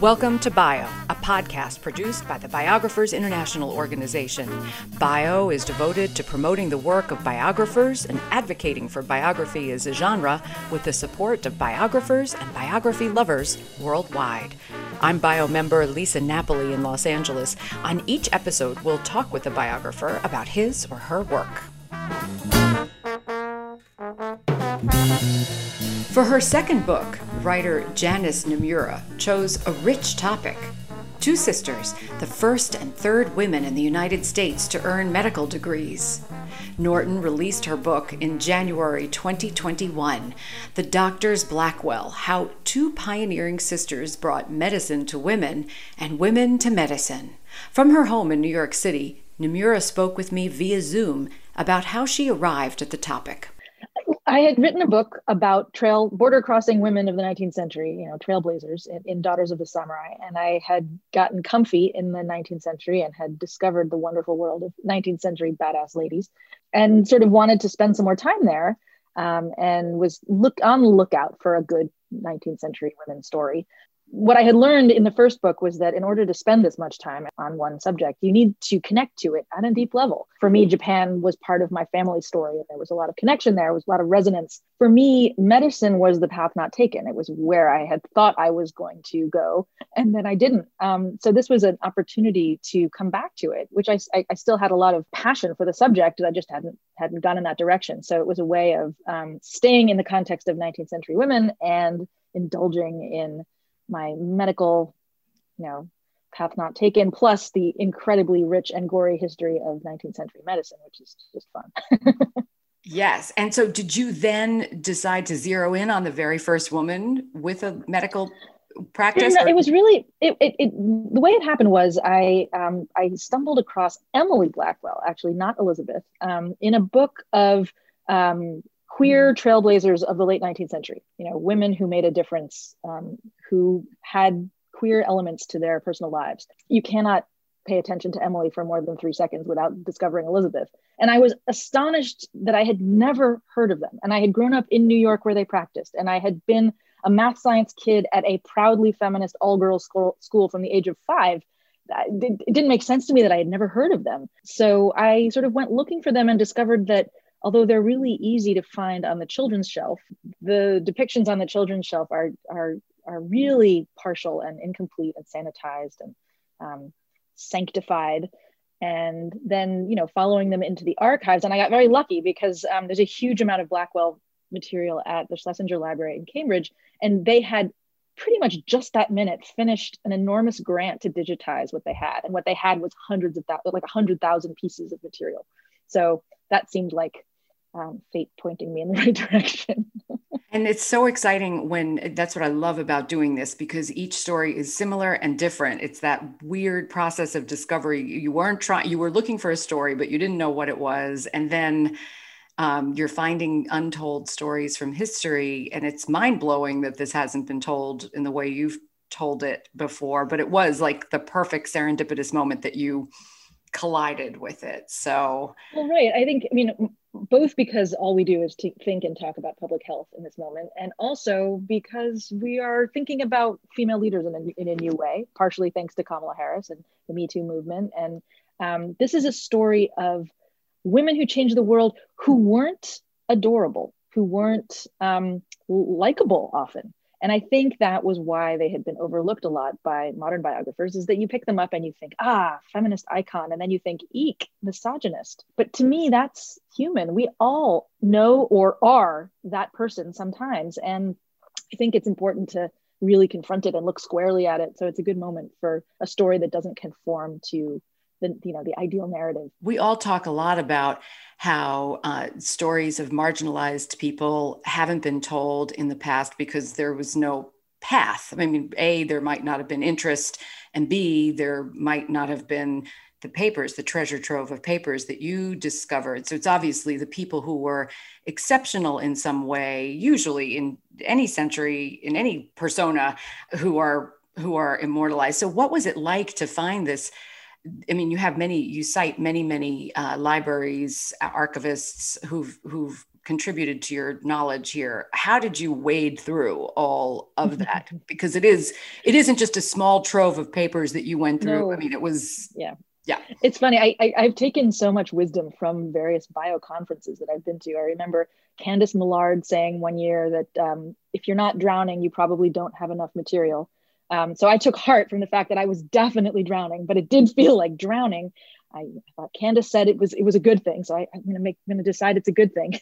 Welcome to Bio, a podcast produced by the Biographers International Organization. Bio is devoted to promoting the work of biographers and advocating for biography as a genre with the support of biographers and biography lovers worldwide. I'm Bio member Lisa Napoli in Los Angeles. On each episode, we'll talk with a biographer about his or her work. For her second book, writer Janice Nimura chose a rich topic. Two sisters, the first and third women in the United States to earn medical degrees. Norton released her book in January 2021, The Doctor's Blackwell How Two Pioneering Sisters Brought Medicine to Women and Women to Medicine. From her home in New York City, Nimura spoke with me via Zoom about how she arrived at the topic. I had written a book about trail border crossing women of the 19th century, you know, trailblazers in, in, Daughters of the Samurai. And I had gotten comfy in the 19th century and had discovered the wonderful world of 19th century badass ladies and sort of wanted to spend some more time there um, and was look on the lookout for a good 19th century women story what I had learned in the first book was that in order to spend this much time on one subject, you need to connect to it at a deep level. For me, Japan was part of my family story, and there was a lot of connection there, was a lot of resonance. For me, medicine was the path not taken. It was where I had thought I was going to go, and then I didn't. Um, so this was an opportunity to come back to it, which I, I, I, still had a lot of passion for the subject. I just hadn't hadn't gone in that direction. So it was a way of um, staying in the context of 19th century women and indulging in my medical, you know, path not taken, plus the incredibly rich and gory history of 19th century medicine, which is just fun. yes. And so did you then decide to zero in on the very first woman with a medical practice? No, it was really it, it, it, the way it happened was I um, I stumbled across Emily Blackwell, actually not Elizabeth, um, in a book of um, queer trailblazers of the late 19th century you know women who made a difference um, who had queer elements to their personal lives. You cannot pay attention to emily for more than three seconds without discovering elizabeth. And i was astonished that i had never heard of them. And i had grown up in new york where they practiced. And i had been a math science kid at a proudly feminist all girls school, from the age of five. It didn't make sense to me that I had never heard of them. So I sort of went looking for them and discovered that although they're really easy to find on the children's shelf, the depictions on the children's shelf are are are really partial and incomplete and sanitized and um, sanctified. And then, you know, following them into the archives, and I got very lucky because um, there's a huge amount of Blackwell material at the Schlesinger Library in Cambridge, and they had pretty much just that minute finished an enormous grant to digitize what they had, and what they had was hundreds of thousands, like a hundred thousand pieces of material. So that seemed like um, fate pointing me in the right direction. and it's so exciting when that's what I love about doing this because each story is similar and different. It's that weird process of discovery. You weren't trying, you were looking for a story, but you didn't know what it was. And then um, you're finding untold stories from history. And it's mind blowing that this hasn't been told in the way you've told it before, but it was like the perfect serendipitous moment that you collided with it. So, well, right. I think, I mean, both because all we do is to think and talk about public health in this moment, and also because we are thinking about female leaders in a, in a new way, partially thanks to Kamala Harris and the Me Too movement. And um, this is a story of women who changed the world who weren't adorable, who weren't um, likable often, and I think that was why they had been overlooked a lot by modern biographers is that you pick them up and you think, ah, feminist icon. And then you think, eek, misogynist. But to me, that's human. We all know or are that person sometimes. And I think it's important to really confront it and look squarely at it. So it's a good moment for a story that doesn't conform to the you know the ideal narrative. We all talk a lot about how uh, stories of marginalized people haven't been told in the past because there was no path. I mean a there might not have been interest and b there might not have been the papers the treasure trove of papers that you discovered. So it's obviously the people who were exceptional in some way usually in any century in any persona who are who are immortalized. So what was it like to find this I mean, you have many, you cite many, many uh, libraries, archivists who've, who've contributed to your knowledge here. How did you wade through all of that? Because it is it isn't just a small trove of papers that you went through. No. i mean it was yeah. Yeah. It's funny I, I have taken so much wisdom from various bio conferences that i've been to. I remember candace millard saying one year that um, if you're not drowning you probably don't have enough material um, so i took heart from the fact that i was definitely drowning but it did feel like drowning I thought Candace said it was it was a good thing, so I, am going to make I'm to decide it's a good thing.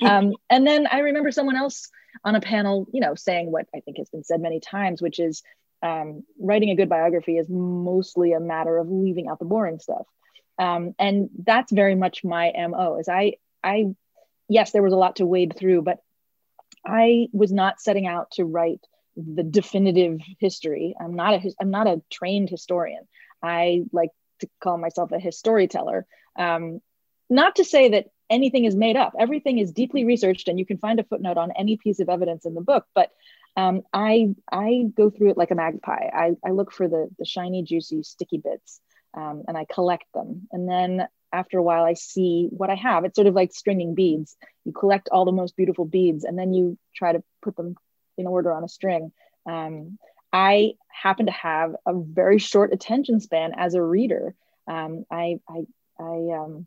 um, and then I remember someone else on a panel, you know, saying what I think has been said many times, which is um, writing a good biography is mostly a matter of leaving out the boring stuff, um, and that's very much my mo. Is I I yes, there was a lot to wade through, but I was not setting out to write the definitive history. I'm not a I'm not a trained historian. I like to call myself a storyteller. Um, not to say that anything is made up. Everything is deeply researched, and you can find a footnote on any piece of evidence in the book. But um, I I go through it like a magpie. I, I look for the the shiny, juicy, sticky bits, um, and I collect them. And then after a while, I see what I have. It's sort of like stringing beads. You collect all the most beautiful beads, and then you try to put them in order on a string. Um, I happen to have a very short attention span as a reader. Um, I, I, I, um,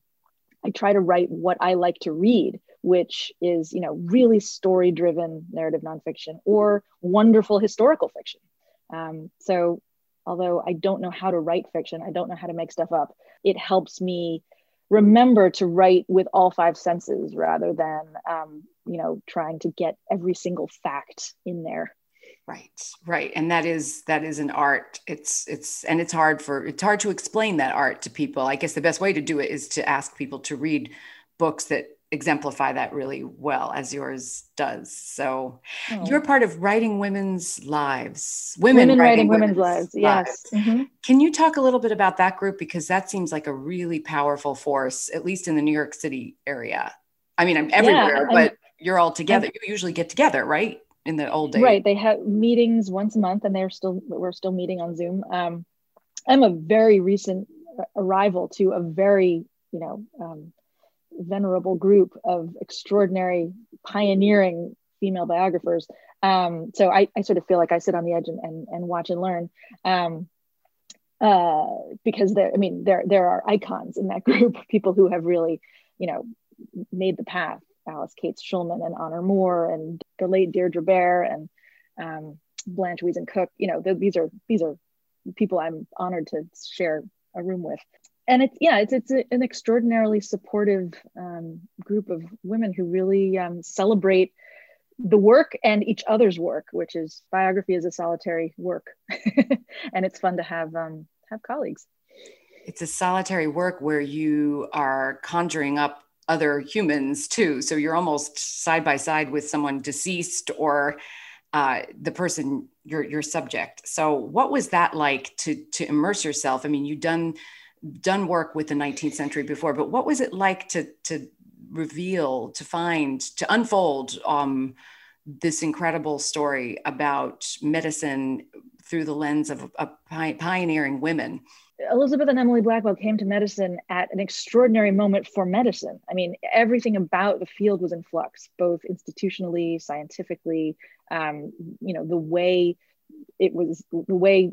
I try to write what I like to read, which is, you know, really story driven narrative nonfiction or wonderful historical fiction. Um, so, although I don't know how to write fiction, I don't know how to make stuff up, it helps me remember to write with all five senses rather than, um, you know, trying to get every single fact in there. Right right. And that is that is an art. It's it's and it's hard for it's hard to explain that art to people. I guess the best way to do it is to ask people to read books that exemplify that really well as yours does. So oh. you're part of writing women's lives women, women writing, writing, women's, women's lives, lives. yes mm-hmm. can you talk a little bit about that group? Because that seems like a really powerful force at least in the new york city area. I mean i'm everywhere yeah, but you're all together you usually get together right in the old days. Right. They have meetings once a month and they're still, we're still meeting on Zoom. Um, I'm a very recent arrival to a very, you know, um, venerable group of extraordinary pioneering female biographers. Um, so I, I, sort of feel like I sit on the edge and, and, and watch and learn. Um, uh, because there, I mean, there, there are icons in that group, people who have really, you know, made the path Alix Kates Shulman and Honor Moore and the late Deirdre Bair and um, Blanche Wiesen-Cook. You know, the, these are these are people I'm honored to share a room with. And it's yeah, it's it's a, an extraordinarily supportive um, group of women who really um, celebrate the work and each other's work, which is biography is a solitary work, and it's fun to have um, have colleagues. It's a solitary work where you are conjuring up other humans too. So you're almost side by side with someone deceased or uh, the person your your subject. So what was that like to to immerse yourself? I mean, you done done work with the 19th century before, but what was it like to to reveal, to find, to unfold um, this incredible story about medicine through the lens of, of pioneering women? Elizabeth and Emily Blackwell came to medicine at an extraordinary moment for medicine. I mean, everything about the field was in flux, both institutionally, scientifically. Um, you know, the way it was, the way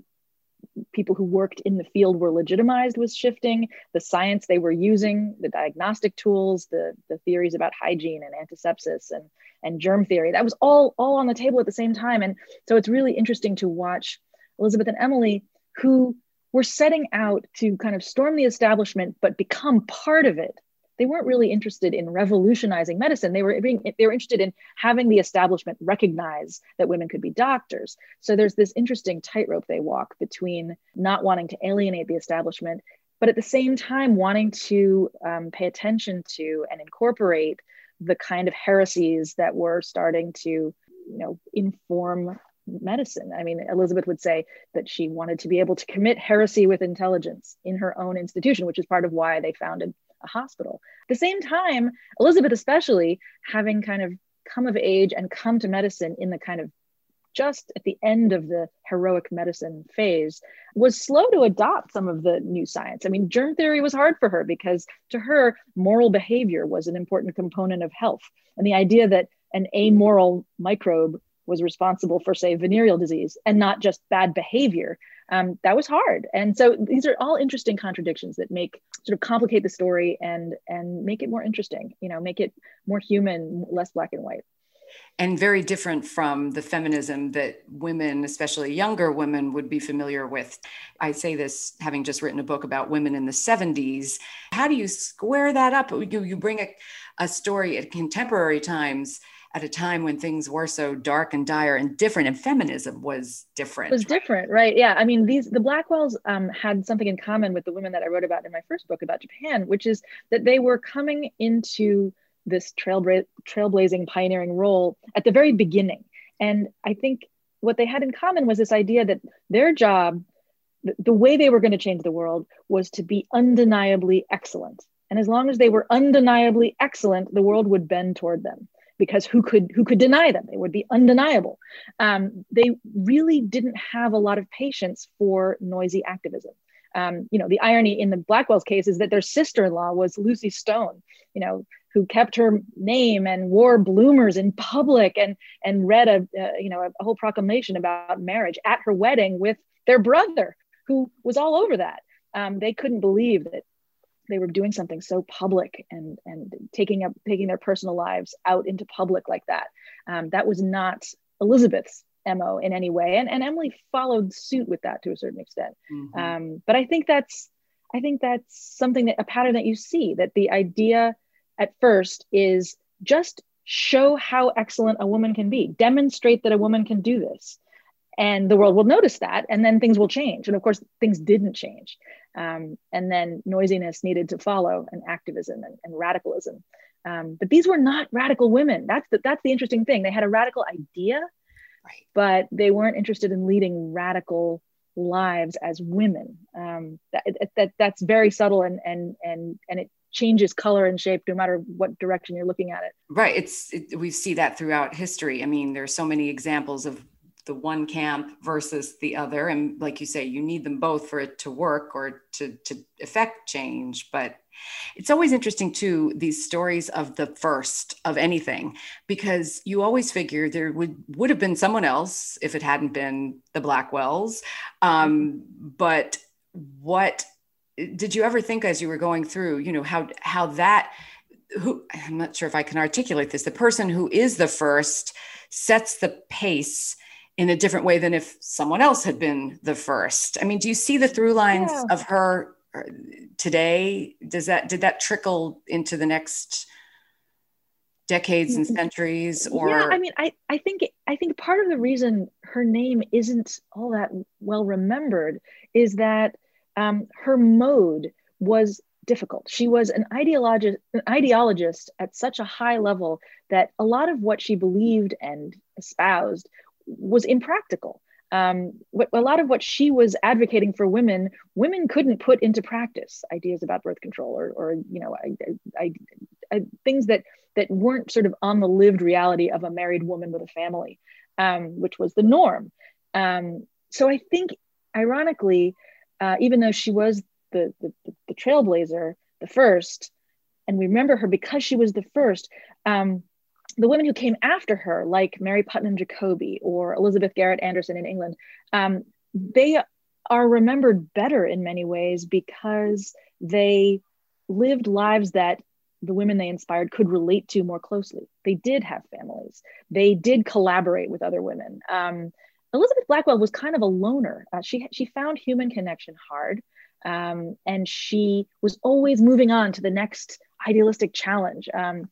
people who worked in the field were legitimized was shifting. The science they were using, the diagnostic tools, the the theories about hygiene and antisepsis and and germ theory, that was all all on the table at the same time. And so it's really interesting to watch Elizabeth and Emily, who were setting out to kind of storm the establishment, but become part of it. They weren't really interested in revolutionizing medicine. They were being they were interested in having the establishment recognize that women could be doctors. So there's this interesting tightrope they walk between not wanting to alienate the establishment, but at the same time wanting to um, pay attention to and incorporate the kind of heresies that were starting to you know inform medicine. I mean, Elizabeth would say that she wanted to be able to commit heresy with intelligence in her own institution, which is part of why they founded a hospital. At the same time, Elizabeth, especially having kind of come of age and come to medicine in the kind of just at the end of the heroic medicine phase, was slow to adopt some of the new science. I mean, germ theory was hard for her because to her, moral behavior was an important component of health. And the idea that an amoral microbe was responsible for, say, venereal disease and not just bad behavior, um, that was hard. And so these are all interesting contradictions that make sort of complicate the story and and make it more interesting. You know, make it more human, less black and white and very different from the feminism that women, especially younger women, would be familiar with. I say this having just written a book about women in the 70s. How do you square that up? You, you bring a, a story at contemporary times at a time when things were so dark and dire and different and feminism was different it was different right yeah i mean these the blackwells um, had something in common with the women that i wrote about in my first book about japan which is that they were coming into this trailbla- trailblazing pioneering role at the very beginning. And i think what they had in common was this idea that their job the, the way they were going to change the world was to be undeniably excellent. And as long as they were undeniably excellent the world would bend toward them because who could who could deny them? They would be undeniable. Um, they really didn't have a lot of patience for noisy activism. Um, you know, the irony in the Blackwell's case is that their sister-in-law was Lucy Stone. You know, who kept her name and wore bloomers in public and and read a uh, you know a, whole proclamation about marriage at her wedding with their brother, who was all over that. Um, they couldn't believe that they were doing something so public and and taking up taking their personal lives out into public like that. Um, that was not Elizabeth's mo in any way, and and Emily followed suit with that to a certain extent. Mm-hmm. Um, but I think that's I think that's something that a pattern that you see that the idea at first is just show how excellent a woman can be, demonstrate that a woman can do this and the world will notice that and then things will change. And of course things didn't change. Um, and then noisiness needed to follow and activism and, and radicalism. Um, but these were not radical women. That's the, that's the interesting thing. They had a radical idea right. but they weren't interested in leading radical lives as women. Um, that, that that's very subtle and and and and it changes color and shape no matter what direction you're looking at it. Right. It's it, we see that throughout history. I mean there's so many examples of the one camp versus the other. And like you say you need them both for it to work or to to affect change. But it's always interesting too these stories of the first of anything because you always figure there would would have been someone else if it hadn't been the blackwells. Um, but what did you ever think as you were going through you know how how that who i'm not sure if i can articulate this the person who is the first sets the pace in a different way than if someone else had been the first. I mean, do you see the through lines yeah. of her uh, today? Does that did that trickle into the next decades and centuries or yeah i mean i i think i think part of the reason her name isn't all that well remembered is that um, her mode was difficult she was an ideologist an ideologist at such a high level that a lot of what she believed and espoused was impractical. Um, what, a lot of what she was advocating for women, women couldn't put into practice ideas about birth control or, or you know, I, I, I, things that that weren't sort of on the lived reality of a married woman with a family, um, which was the norm. Um, so I think, ironically, uh, even though she was the, the, the trailblazer, the first, and we remember her because she was the first. Um, the women who came after her, like Mary Putnam Jacobi or Elizabeth Garrett Anderson in England, um, they are remembered better in many ways because they lived lives that the women they inspired could relate to more closely. They did have families. They did collaborate with other women. Um, Elizabeth Blackwell was kind of a loner. Uh, she she found human connection hard, um, and she was always moving on to the next idealistic challenge. Um,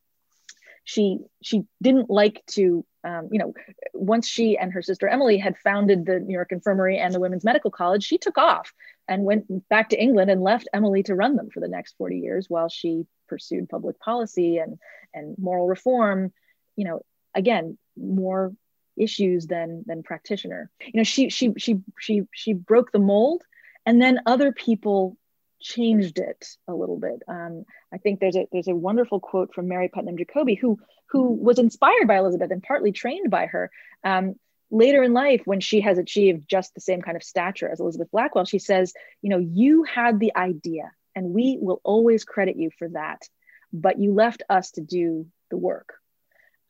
she she didn't like to um, you know once she and her sister emily had founded the new york infirmary and the women's medical college she took off and went back to england and left emily to run them for the next 40 years while she pursued public policy and and moral reform you know again more issues than than practitioner. You know she she she she she broke the mold and then other people changed it a little bit. Um, I think there's a there's a wonderful quote from Mary Putnam Jacobi, who who was inspired by Elizabeth and partly trained by her. Um, later in life, when she has achieved just the same kind of stature as Elizabeth Blackwell, she says, You know, you had the idea, and we will always credit you for that, but you left us to do the work.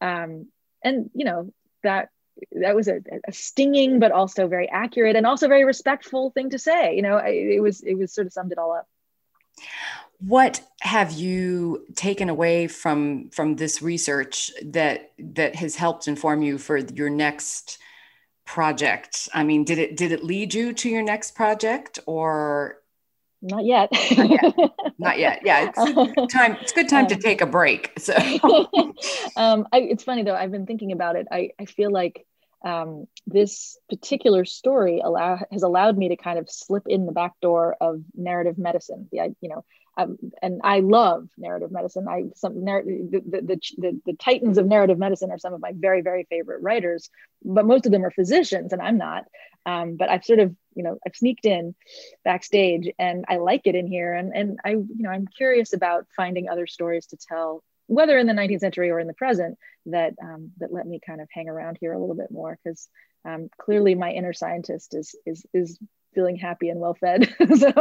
Um, and, you know, that that was a, a, stinging but also very accurate and also very respectful thing to say you know it was it was sort of summed it all up. What have you taken away from from this research that that has helped inform you for your next project? I mean did it did it lead you to your next project or? Not yet. Not yet, not yet. yeah it's time it's good time um, to take a break so. Um, I, it's funny though i've been thinking about it. I i feel like um, this particular story allow has allowed me to kind of slip in the back door of narrative medicine. The you know, um, and I love narrative medicine. I some narr- the, the, the the titans of narrative medicine are some of my very very favorite writers, but most of them are physicians, and I'm not. Um, but I've sort of you know I've sneaked in backstage, and I like it in here, and and I you know I'm curious about finding other stories to tell whether in the 19th century or in the present, that um, that let me kind of hang around here a little bit more because um, clearly my inner scientist is is is feeling happy and well fed. so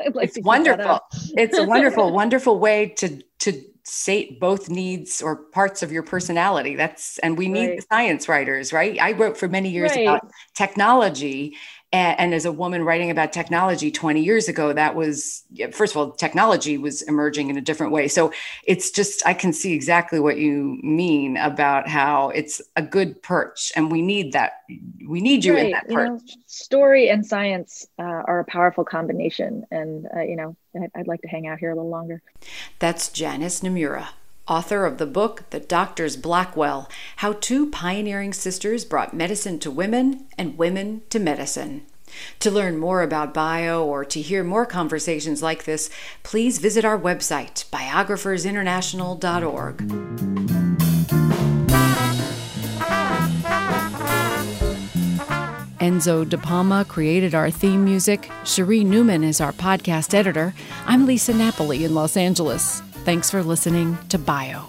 I'd like it's to wonderful. it's a wonderful, wonderful way to to sate both needs or parts of your personality. That's and we need right. science writers, right? I wrote for many years right. about technology and, and, as a woman writing about technology 20 years ago that was first of all technology was emerging in a different way. So it's just i can see exactly what you mean about how it's a good perch and we need that we need you right. in that perch you know, story and science uh, are a powerful combination and uh, you know I'd, I'd like to hang out here a little longer. That's janice nimura author of the book The Doctor's Blackwell How Two Pioneering Sisters Brought Medicine to Women and Women to Medicine. To learn more about bio or to hear more conversations like this, please visit our website, biographersinternational.org. Enzo De Palma created our theme music. Cherie Newman is our podcast editor. I'm Lisa Napoli in Los Angeles. Thanks for listening to Bio.